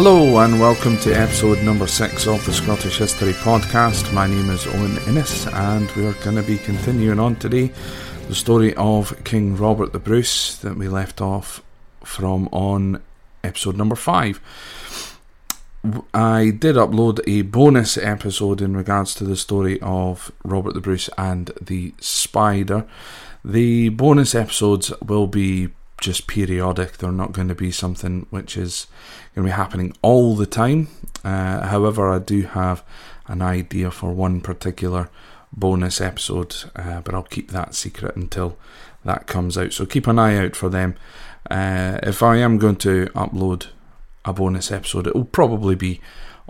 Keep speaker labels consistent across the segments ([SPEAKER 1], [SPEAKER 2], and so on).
[SPEAKER 1] Hello and welcome to episode number six of the Scottish History Podcast. My name is Owen Innes and we are going to be continuing on today the story of King Robert the Bruce that we left off from on episode number five. I did upload a bonus episode in regards to the story of Robert the Bruce and the Spider. The bonus episodes will be just periodic. They're not going to be something which is going to be happening all the time. Uh, however, I do have an idea for one particular bonus episode, uh, but I'll keep that secret until that comes out. So keep an eye out for them. Uh, if I am going to upload a bonus episode, it will probably be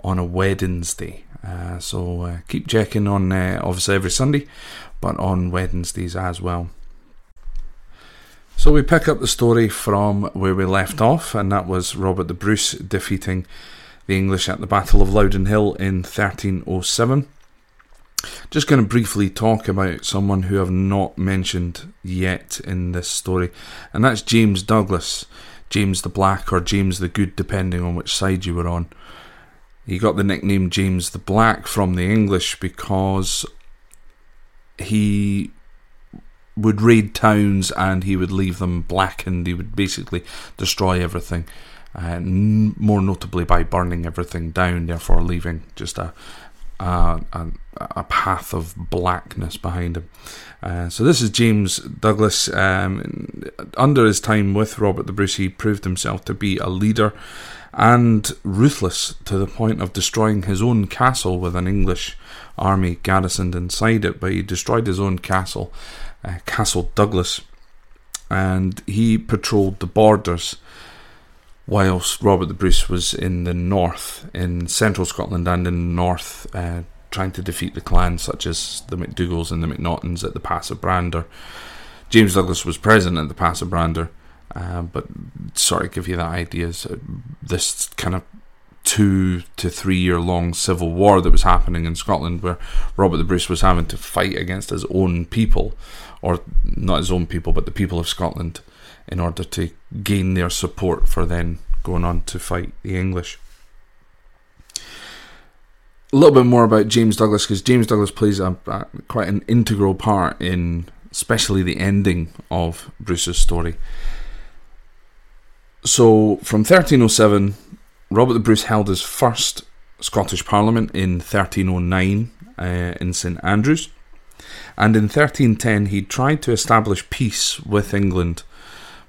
[SPEAKER 1] on a Wednesday. Uh, so uh, keep checking on, uh, obviously, every Sunday, but on Wednesdays as well. So we pick up the story from where we left off, and that was Robert the Bruce defeating the English at the Battle of Loudon Hill in 1307. Just going to briefly talk about someone who I've not mentioned yet in this story, and that's James Douglas, James the Black or James the Good, depending on which side you were on. He got the nickname James the Black from the English because he would raid towns and he would leave them blackened. He would basically destroy everything, uh, more notably by burning everything down, therefore leaving just a a, a, a path of blackness behind him. Uh, so this is James Douglas. Um, under his time with Robert the Bruce, he proved himself to be a leader and ruthless to the point of destroying his own castle with an English army garrisoned inside it. But he destroyed his own castle uh, Castle Douglas, and he patrolled the borders whilst Robert the Bruce was in the north, in central Scotland and in the north, uh, trying to defeat the clans such as the MacDougalls and the Macnaghtons at the Pass of Brander. James Douglas was present at the Pass of Brander, uh, but sort of give you that idea. So this kind of two to three year long civil war that was happening in Scotland, where Robert the Bruce was having to fight against his own people or not his own people, but the people of Scotland, in order to gain their support for then going on to fight the English. A little bit more about James Douglas, because James Douglas plays a, a, quite an integral part in, especially the ending of Bruce's story. So, from 1307, Robert the Bruce held his first Scottish Parliament in 1309 uh, in St Andrews and in 1310 he tried to establish peace with England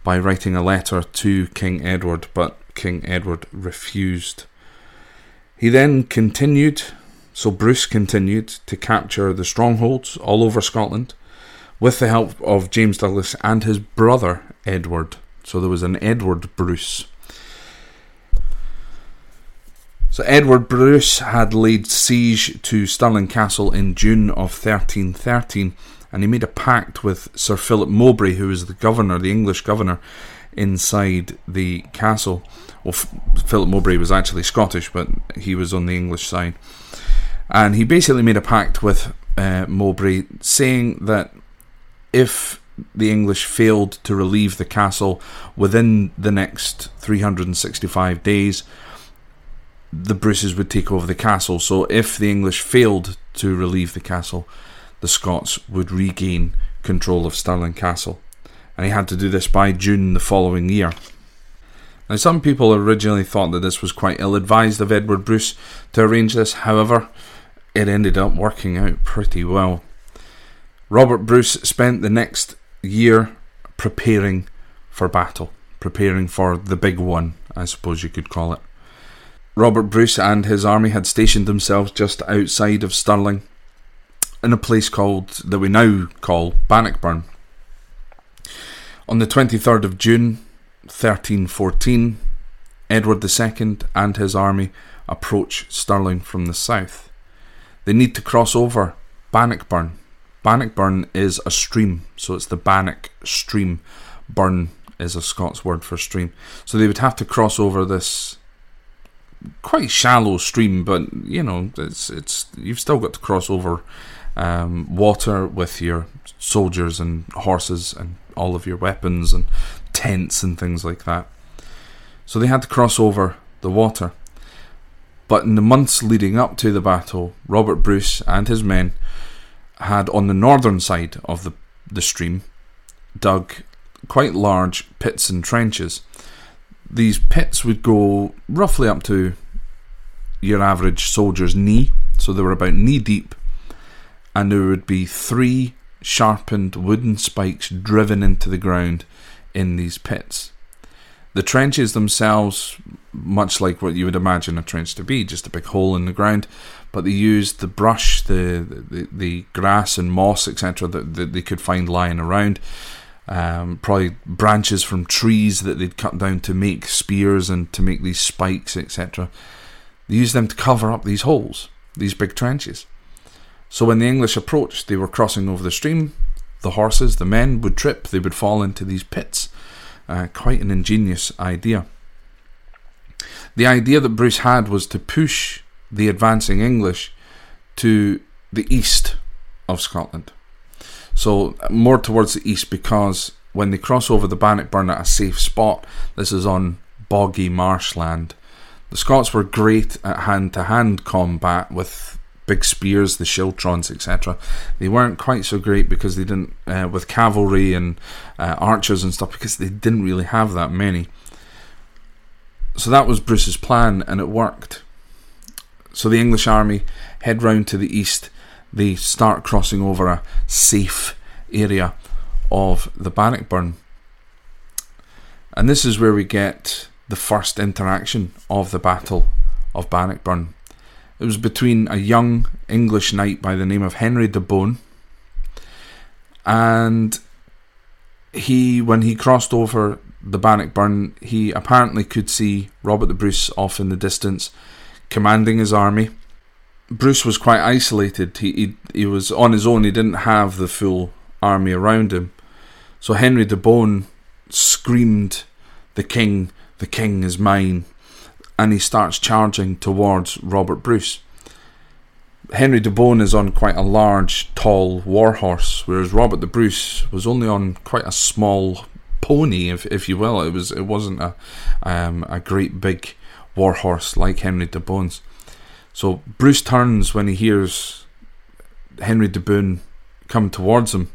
[SPEAKER 1] by writing a letter to King Edward, but King Edward refused. He then continued, so Bruce continued to capture the strongholds all over Scotland with the help of James Douglas and his brother Edward. So there was an Edward Bruce. So Edward Bruce had laid siege to Stirling Castle in June of 1313, and he made a pact with Sir Philip Mowbray, who was the governor, the English governor, inside the castle. Well, Philip Mowbray was actually Scottish, but he was on the English side. And he basically made a pact with uh, Mowbray, saying that if the English failed to relieve the castle within the next 365 days, the Bruces would take over the castle. So if the English failed to relieve the castle, the Scots would regain control of Stirling Castle. And he had to do this by June the following year. Now, some people originally thought that this was quite ill advised of Edward Bruce to arrange this. However, it ended up working out pretty well. Robert Bruce spent the next year preparing for battle, preparing for the big one, I suppose you could call it. Robert Bruce and his army had stationed themselves just outside of Stirling in a place called that we now call Bannockburn. On the 23rd of June 1314, Edward II and his army approach Stirling from the south. They need to cross over Bannockburn. Bannockburn is a stream, so it's the Bannock stream. Burn is a Scots word for stream. So they would have to cross over this quite shallow stream, but you know, it's it's you've still got to cross over um, water with your soldiers and horses and all of your weapons and tents and things like that. So they had to cross over the water. But in the months leading up to the battle, Robert Bruce and his men had on the northern side of the, the stream dug quite large pits and trenches. These pits would go roughly up to your average soldier's knee, so they were about knee deep, and there would be three sharpened wooden spikes driven into the ground in these pits. The trenches themselves, much like what you would imagine a trench to be, just a big hole in the ground, but they used the brush, the the, the grass and moss, etc., that, that they could find lying around. Um, probably branches from trees that they'd cut down to make spears and to make these spikes, etc. They used them to cover up these holes, these big trenches. So when the English approached, they were crossing over the stream. The horses, the men would trip, they would fall into these pits. Uh, quite an ingenious idea. The idea that Bruce had was to push the advancing English to the east of Scotland. So, more towards the east because when they cross over the Bannockburn at a safe spot, this is on boggy marshland. The Scots were great at hand to hand combat with big spears, the schiltrons, etc. They weren't quite so great because they didn't, uh, with cavalry and uh, archers and stuff, because they didn't really have that many. So that was Bruce's plan, and it worked. So the English army head round to the east. They start crossing over a safe area of the Bannockburn. And this is where we get the first interaction of the Battle of Bannockburn. It was between a young English knight by the name of Henry de Bohun and he, when he crossed over the Bannockburn, he apparently could see Robert the Bruce off in the distance, commanding his army. Bruce was quite isolated. He, he he was on his own. He didn't have the full army around him. So Henry de Bohun screamed, "The king, the king is mine!" and he starts charging towards Robert Bruce. Henry de Bohun is on quite a large, tall war horse, whereas Robert the Bruce was only on quite a small pony, if if you will. It was it wasn't a um, a great big war horse like Henry de Bohun's. So Bruce turns when he hears Henry de Bohun come towards him.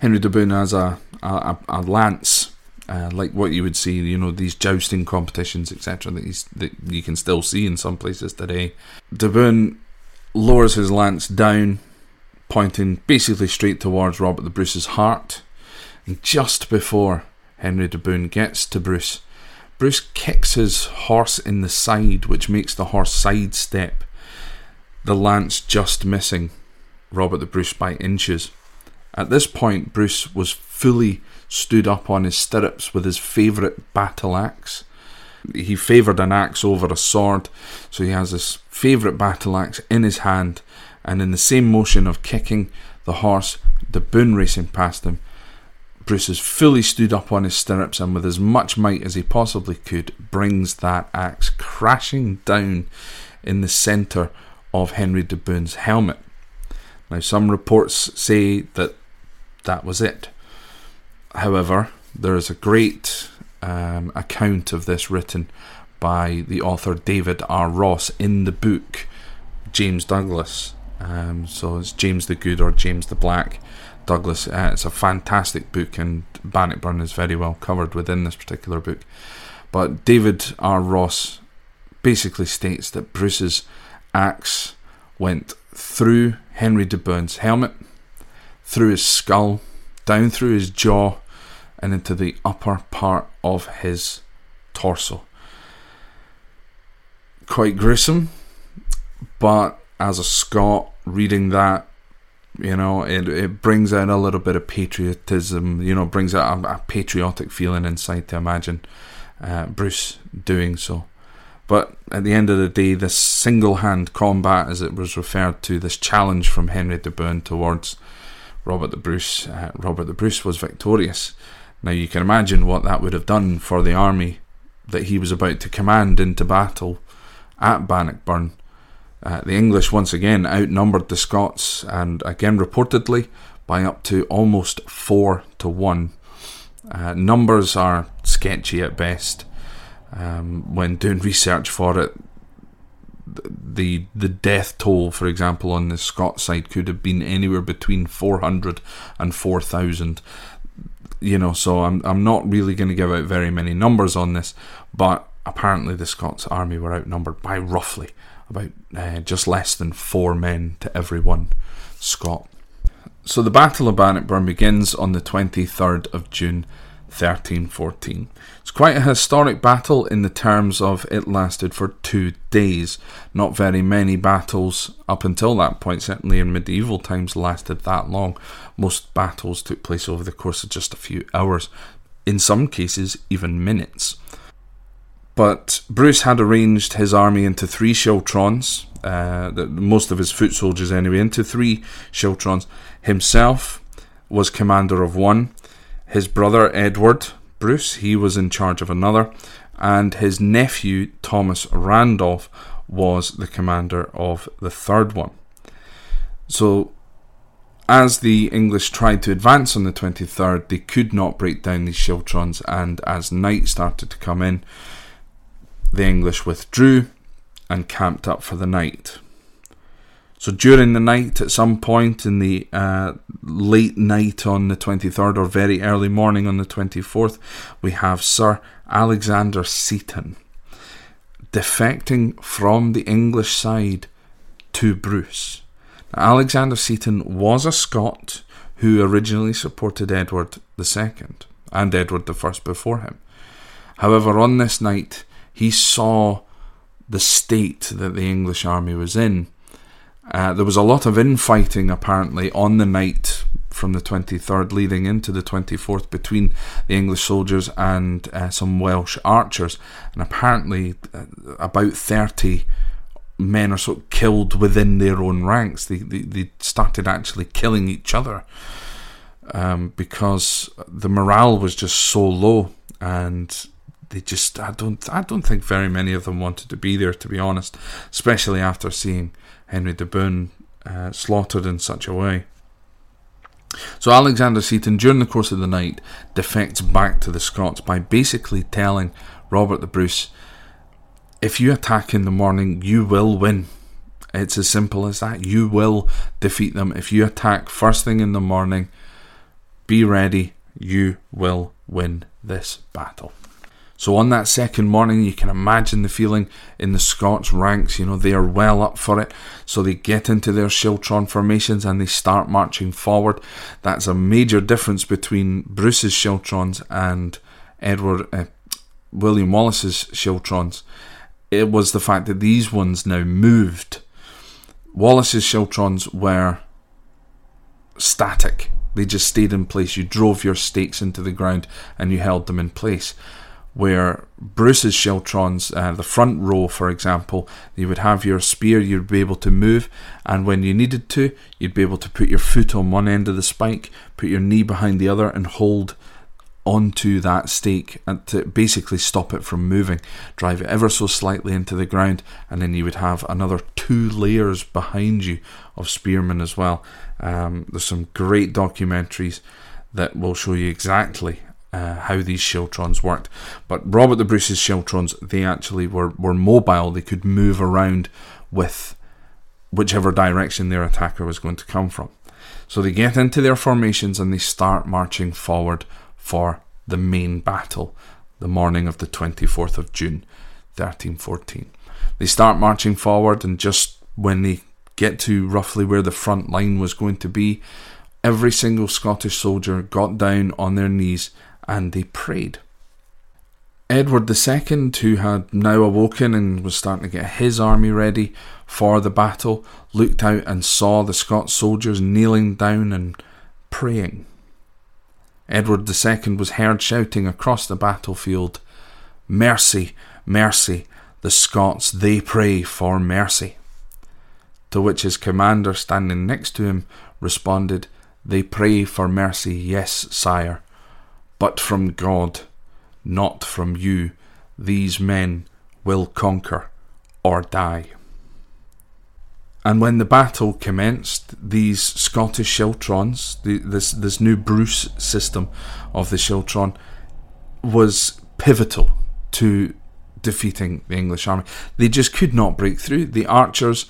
[SPEAKER 1] Henry de Bohun has a a, a lance uh, like what you would see, you know, these jousting competitions, etc., that, that you can still see in some places today. De Bohun lowers his lance down, pointing basically straight towards Robert the Bruce's heart. And just before Henry de Bohun gets to Bruce, Bruce kicks his horse in the side, which makes the horse sidestep, the lance just missing Robert the Bruce by inches. At this point, Bruce was fully stood up on his stirrups with his favourite battle axe. He favoured an axe over a sword, so he has his favourite battle axe in his hand, and in the same motion of kicking the horse, the Bohun racing past him, Bruce is fully stood up on his stirrups and with as much might as he possibly could brings that axe crashing down in the centre of Henry de Bohun's helmet. Now, some reports say that that was it. However, there is a great um, account of this written by the author David R. Ross in the book James Douglas. Um, so it's James the Good or James the Black. Douglas. Uh, it's a fantastic book, and Bannockburn is very well covered within this particular book. But David R. Ross basically states that Bruce's axe went through Henry de Bohun's helmet, through his skull, down through his jaw, and into the upper part of his torso. Quite gruesome, but as a Scot, reading that, you know, it, it brings out a little bit of patriotism, you know, brings out a, a patriotic feeling inside to imagine uh, Bruce doing so. But at the end of the day, this single hand combat, as it was referred to, this challenge from Henry de Bohun towards Robert the Bruce, uh, Robert the Bruce was victorious. Now you can imagine what that would have done for the army that he was about to command into battle at Bannockburn. Uh, the English once again outnumbered the Scots, and again reportedly by up to almost four to one. Uh, numbers are sketchy at best. Um, when doing research for it, the the death toll, for example, on the Scots side could have been anywhere between 400 and 4,000. You know, so I'm I'm not really going to give out very many numbers on this, but apparently the Scots army were outnumbered by roughly about uh, just less than four men to every one Scot. So the Battle of Bannockburn begins on the 23rd of June 1314. It's quite a historic battle in the terms of it lasted for two days. Not very many battles up until that point, certainly in medieval times, lasted that long. Most battles took place over the course of just a few hours, in some cases, even minutes. But Bruce had arranged his army into three schiltrons, uh, most of his foot soldiers anyway, into three schiltrons. Himself was commander of one, his brother Edward Bruce, he was in charge of another, and his nephew Thomas Randolph was the commander of the third one. So, as the English tried to advance on the 23rd, they could not break down these schiltrons, and as night started to come in, the English withdrew and camped up for the night. So during the night, at some point in the uh, late night on the 23rd or very early morning on the 24th, we have Sir Alexander Seaton defecting from the English side to Bruce. Now, Alexander Seaton was a Scot who originally supported Edward II and Edward I before him. However, on this night, he saw the state that the English army was in. Uh, there was a lot of infighting apparently on the night from the 23rd leading into the 24th between the English soldiers and uh, some Welsh archers, and apparently uh, about 30 men or so killed within their own ranks. They, they, they started actually killing each other um, because the morale was just so low and they just I don't I don't think very many of them wanted to be there to be honest, especially after seeing Henry de Bohun uh, slaughtered in such a way. So Alexander Seaton, during the course of the night, defects back to the Scots by basically telling Robert the Bruce, "If you attack in the morning, you will win." It's as simple as that. You will defeat them if you attack first thing in the morning. Be ready. You will win this battle. So on that second morning, you can imagine the feeling in the Scots ranks. You know, they are well up for it. So they get into their Schiltron formations and they start marching forward. That's a major difference between Bruce's Schiltrons and Edward uh, William Wallace's Schiltrons. It was the fact that these ones now moved. Wallace's Schiltrons were static. They just stayed in place. You drove your stakes into the ground and you held them in place where Bruce's Schiltrons, uh, the front row, for example, you would have your spear, you'd be able to move, and when you needed to, you'd be able to put your foot on one end of the spike, put your knee behind the other, and hold onto that stake and to basically stop it from moving, drive it ever so slightly into the ground, and then you would have another two layers behind you of spearmen as well. Um, there's some great documentaries that will show you exactly uh, how these schiltrons worked. But Robert the Bruce's schiltrons, they actually were, were mobile. They could move around with whichever direction their attacker was going to come from. So they get into their formations and they start marching forward for the main battle, the morning of the 24th of June, 1314. They start marching forward, and just when they get to roughly where the front line was going to be, every single Scottish soldier got down on their knees and they prayed. Edward II, who had now awoken and was starting to get his army ready for the battle, looked out and saw the Scots soldiers kneeling down and praying. Edward II was heard shouting across the battlefield, Mercy, mercy, the Scots, they pray for mercy. To which his commander, standing next to him, responded, They pray for mercy, yes, sire, but from God, not from you. These men will conquer or die. And when the battle commenced, these Scottish Schiltrons, the, this this new Bruce system of the Schiltron, was pivotal to defeating the English army. They just could not break through. The archers,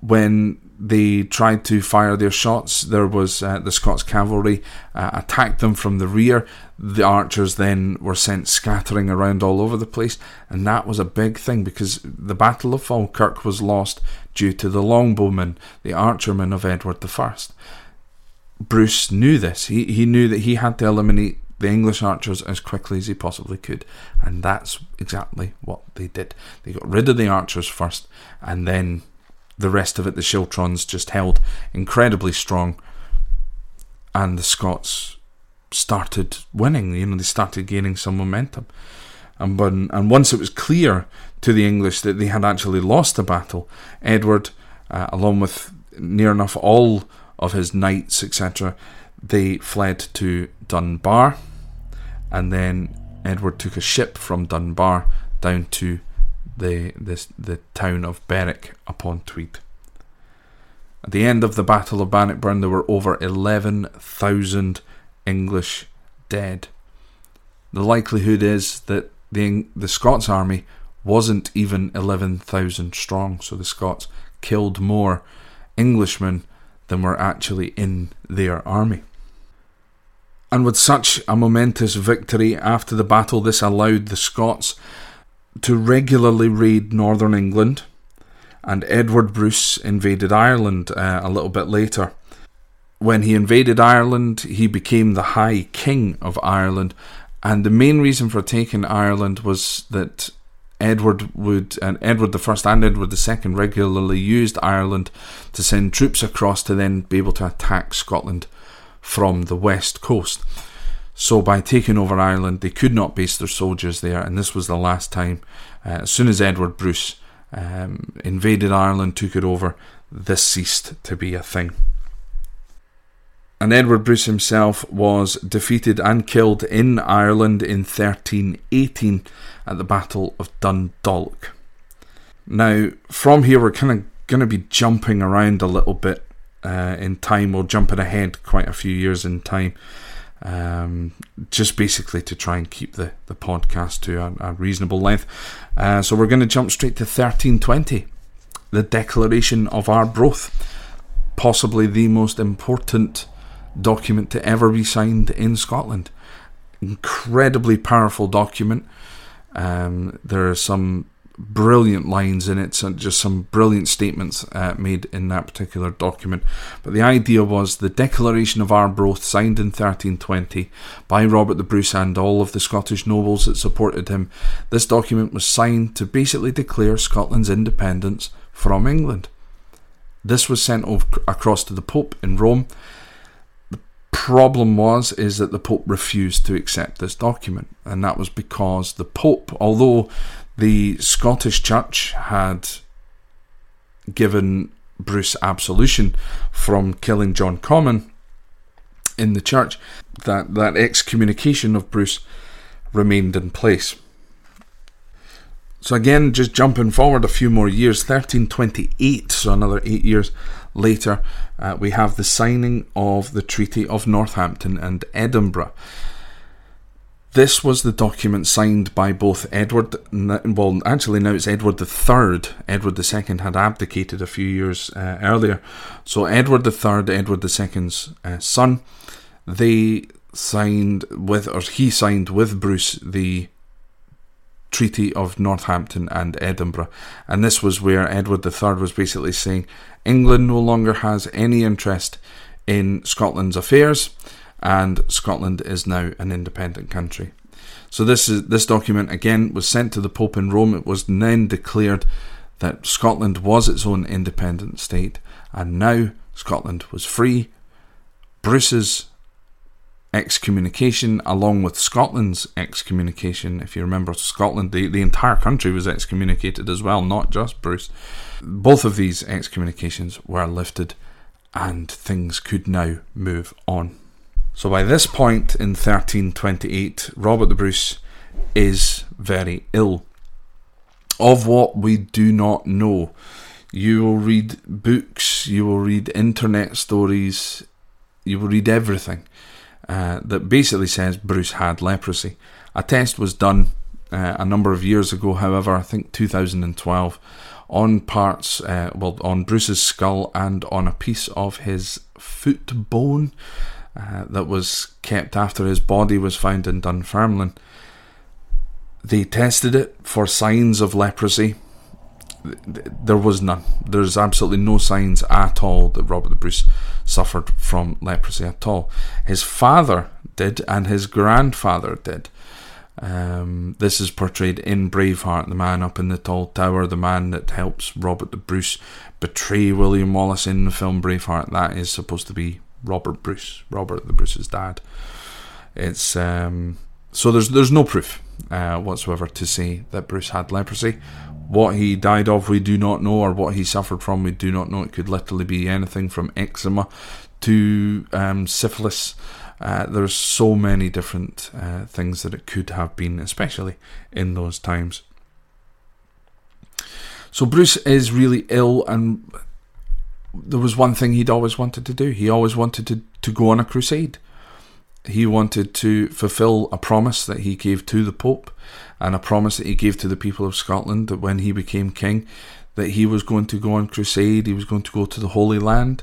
[SPEAKER 1] when they tried to fire their shots, there was uh, the Scots cavalry uh, attacked them from the rear. The archers then were sent scattering around all over the place, and that was a big thing because the Battle of Falkirk was lost due to the longbowmen, the archermen of Edward I. Bruce knew this. He, he knew that he had to eliminate the English archers as quickly as he possibly could. And that's exactly what they did. They got rid of the archers first, and then the rest of it, the Schiltrons, just held incredibly strong. And the Scots started winning. You know, they started gaining some momentum. And, when, and once it was clear to the English that they had actually lost the battle, Edward, uh, along with near enough all of his knights, etc., they fled to Dunbar, and then Edward took a ship from Dunbar down to the this, the town of Berwick upon Tweed. At the end of the Battle of Bannockburn, there were over 11,000 English dead. The likelihood is that the, the Scots army wasn't even 11,000 strong, so the Scots killed more Englishmen than were actually in their army. And with such a momentous victory after the battle, this allowed the Scots to regularly raid northern England, and Edward Bruce invaded Ireland uh, a little bit later. When he invaded Ireland, he became the High King of Ireland, and the main reason for taking Ireland was that Edward would and Edward First and Edward Second regularly used Ireland to send troops across to then be able to attack Scotland from the west coast. So, by taking over Ireland, they could not base their soldiers there, and this was the last time. Uh, as soon as Edward Bruce um, invaded Ireland, took it over, this ceased to be a thing. And Edward Bruce himself was defeated and killed in Ireland in 1318 at the Battle of Dundalk. Now, from here, we're kind of going to be jumping around a little bit uh, in time. We're jumping ahead quite a few years in time, um, just basically to try and keep the, the podcast to a, a reasonable length. Uh, so we're going to jump straight to 1320, the Declaration of Arbroath, possibly the most important document to ever be signed in Scotland. Incredibly powerful document. Um, there are some brilliant lines in it, so just some brilliant statements uh, made in that particular document. But the idea was the Declaration of Arbroath, signed in 1320 by Robert the Bruce and all of the Scottish nobles that supported him. This document was signed to basically declare Scotland's independence from England. This was sent over, across to the Pope in Rome. The problem was is that the Pope refused to accept this document, and that was because the Pope, although the Scottish Church had given Bruce absolution from killing John Comyn in the church. That that excommunication of Bruce remained in place. So again, just jumping forward a few more years, 1328, so another eight years later, uh, we have the signing of the Treaty of Northampton and Edinburgh. This was the document signed by both Edward, well, actually now it's Edward III. Edward II had abdicated a few years uh, earlier. So Edward III, Edward II's uh, son, they signed with, or he signed with Bruce the Treaty of Northampton and Edinburgh. And this was where Edward III was basically saying England no longer has any interest in Scotland's affairs, and Scotland is now an independent country. So this is this document again was sent to the Pope in Rome. It was then declared that Scotland was its own independent state, and now Scotland was free. Bruce's excommunication, along with Scotland's excommunication, if you remember, Scotland, the, the entire country was excommunicated as well, not just Bruce. Both of these excommunications were lifted, and things could now move on. So by this point in 1328, Robert the Bruce is very ill. Of what we do not know. You will read books, you will read internet stories, you will read everything uh, that basically says Bruce had leprosy. A test was done uh, a number of years ago, however, I think 2012, on parts, uh, well, on Bruce's skull and on a piece of his foot bone uh, that was kept after his body was found in Dunfermline. They tested it for signs of leprosy. There was none. There's absolutely no signs at all that Robert the Bruce suffered from leprosy at all. His father did, and his grandfather did. Um, this is portrayed in Braveheart, the man up in the tall tower, the man that helps Robert the Bruce betray William Wallace in the film Braveheart. That is supposed to be Robert Bruce, Robert the Bruce's dad. It's um, so there's there's no proof uh, whatsoever to say that Bruce had leprosy. What he died of, we do not know, or what he suffered from, we do not know. It could literally be anything from eczema to um, syphilis. Uh, there's so many different uh, things that it could have been, especially in those times. So Bruce is really ill, and there was one thing he'd always wanted to do. He always wanted to, to go on a crusade. He wanted to fulfill a promise that he gave to the Pope and a promise that he gave to the people of Scotland that when he became king, that he was going to go on crusade, he was going to go to the Holy Land.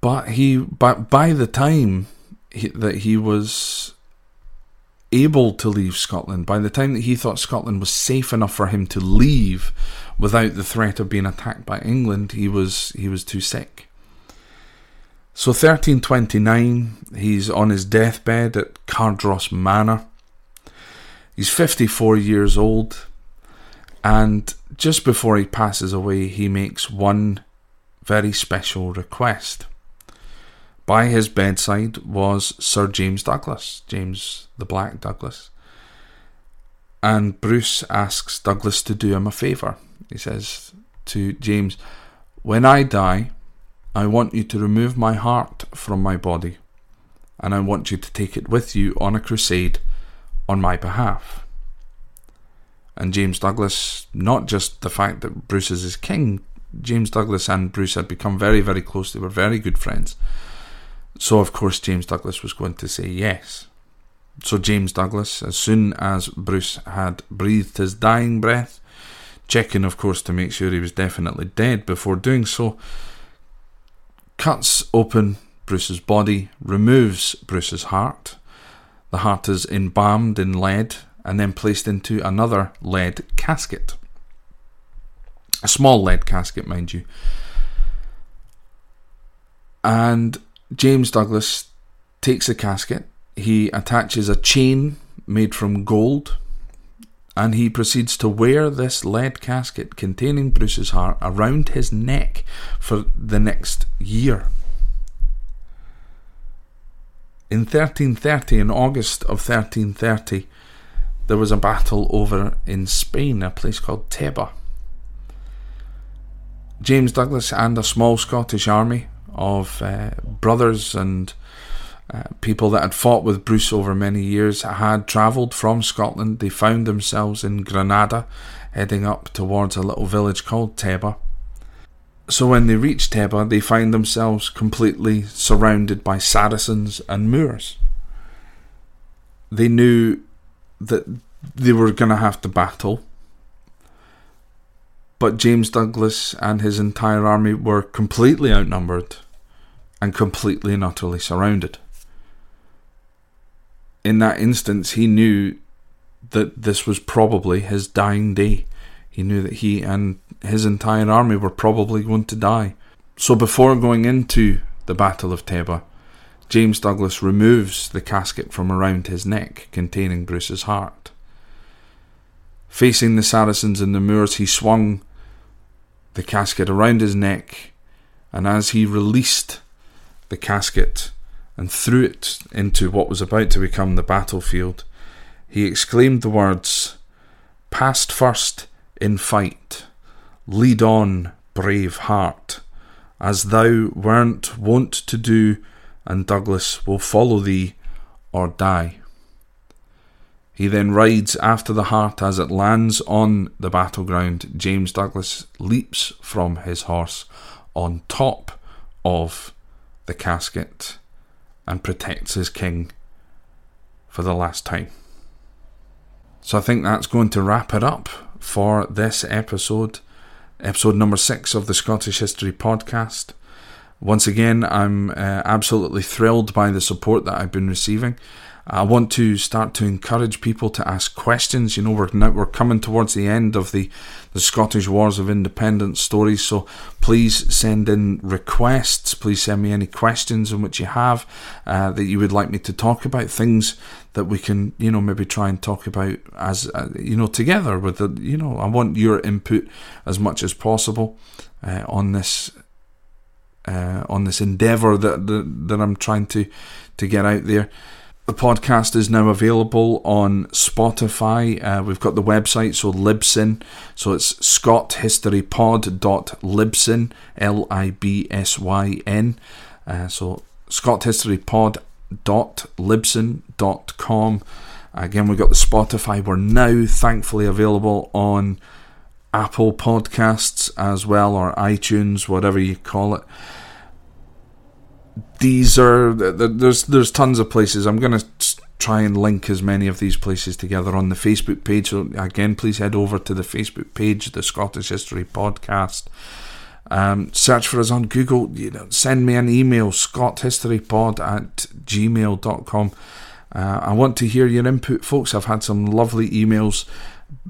[SPEAKER 1] But he, but by the time he, that he was able to leave Scotland, by the time that he thought Scotland was safe enough for him to leave without the threat of being attacked by England, he was he was too sick. So 1329, he's on his deathbed at Cardross Manor. He's 54 years old, and just before he passes away, he makes one very special request. By his bedside was Sir James Douglas, James the Black Douglas. And Bruce asks Douglas to do him a favour. He says to James, When I die, I want you to remove my heart from my body, and I want you to take it with you on a crusade on my behalf. And James Douglas, not just the fact that Bruce is his king, James Douglas and Bruce had become very, very close. They were very good friends. So, of course, James Douglas was going to say yes. So, James Douglas, as soon as Bruce had breathed his dying breath, checking, of course, to make sure he was definitely dead before doing so, cuts open Bruce's body, removes Bruce's heart. The heart is embalmed in lead and then placed into another lead casket. A small lead casket, mind you. And James Douglas takes the casket, he attaches a chain made from gold and he proceeds to wear this lead casket containing Bruce's heart around his neck for the next year. In 1330, in August of 1330, there was a battle over in Spain, a place called Teba. James Douglas and a small Scottish army of uh, brothers and uh, people that had fought with Bruce over many years had travelled from Scotland. They found themselves in Granada, heading up towards a little village called Teba. So when they reach Teba, they find themselves completely surrounded by Saracens and Moors. They knew that they were going to have to battle, but James Douglas and his entire army were completely outnumbered and completely and utterly surrounded in that instance, he knew that this was probably his dying day. He knew that he and his entire army were probably going to die. So before going into the Battle of Teba, James Douglas removes the casket from around his neck containing Bruce's heart. Facing the Saracens and the Moors, he swung the casket around his neck, and as he released the casket and threw it into what was about to become the battlefield, he exclaimed the words, Past first in fight, lead on, brave heart, as thou weren't wont to do, and Douglas will follow thee or die. He then rides after the heart as it lands on the battleground. James Douglas leaps from his horse on top of the casket and protects his king for the last time. So I think that's going to wrap it up for this episode, episode number six of the Scottish History Podcast. Once again, I'm uh, absolutely thrilled by the support that I've been receiving. I want to start to encourage people to ask questions. You know, we're now, we're coming towards the end of the, the Scottish Wars of Independence stories, so please send in requests. Please send me any questions in which you have uh, that you would like me to talk about. Things that we can, you know, maybe try and talk about as uh, you know together. With the, you know, I want your input as much as possible uh, on this uh, on this endeavour that, that that I'm trying to to get out there. The podcast is now available on Spotify. Uh, we've got the website, so Libsyn. So it's scothistorypod.libsyn, L I B S Y N. Uh, so scothistorypod.libsyn.com. Again, we've got the Spotify. We're now thankfully available on Apple Podcasts as well, or iTunes, whatever you call it these are there's there's tons of places. I'm going to try and link as many of these places together on the Facebook page. So again, please head over to the Facebook page, the Scottish History Podcast. Um, search for us on Google. You know, send me an email, scothistorypod at gmail.com. Uh, I want to hear your input, folks. I've had some lovely emails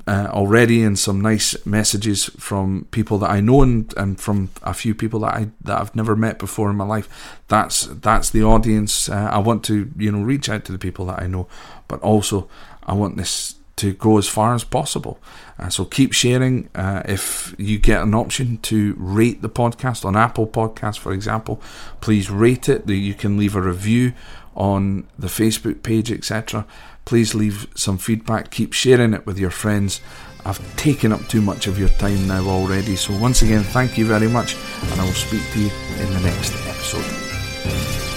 [SPEAKER 1] uh, already and some nice messages from people that I know and, and from a few people that I that I've never met before in my life. That's that's the audience. Uh, I want to you know reach out to the people that I know, but also I want this to go as far as possible. Uh, so keep sharing. Uh, if you get an option to rate the podcast on Apple Podcasts, for example, please rate it. You can leave a review on the Facebook page, etc please leave some feedback. Keep sharing it with your friends. I've taken up too much of your time now already. So, once again, thank you very much, and I will speak to you in the next episode.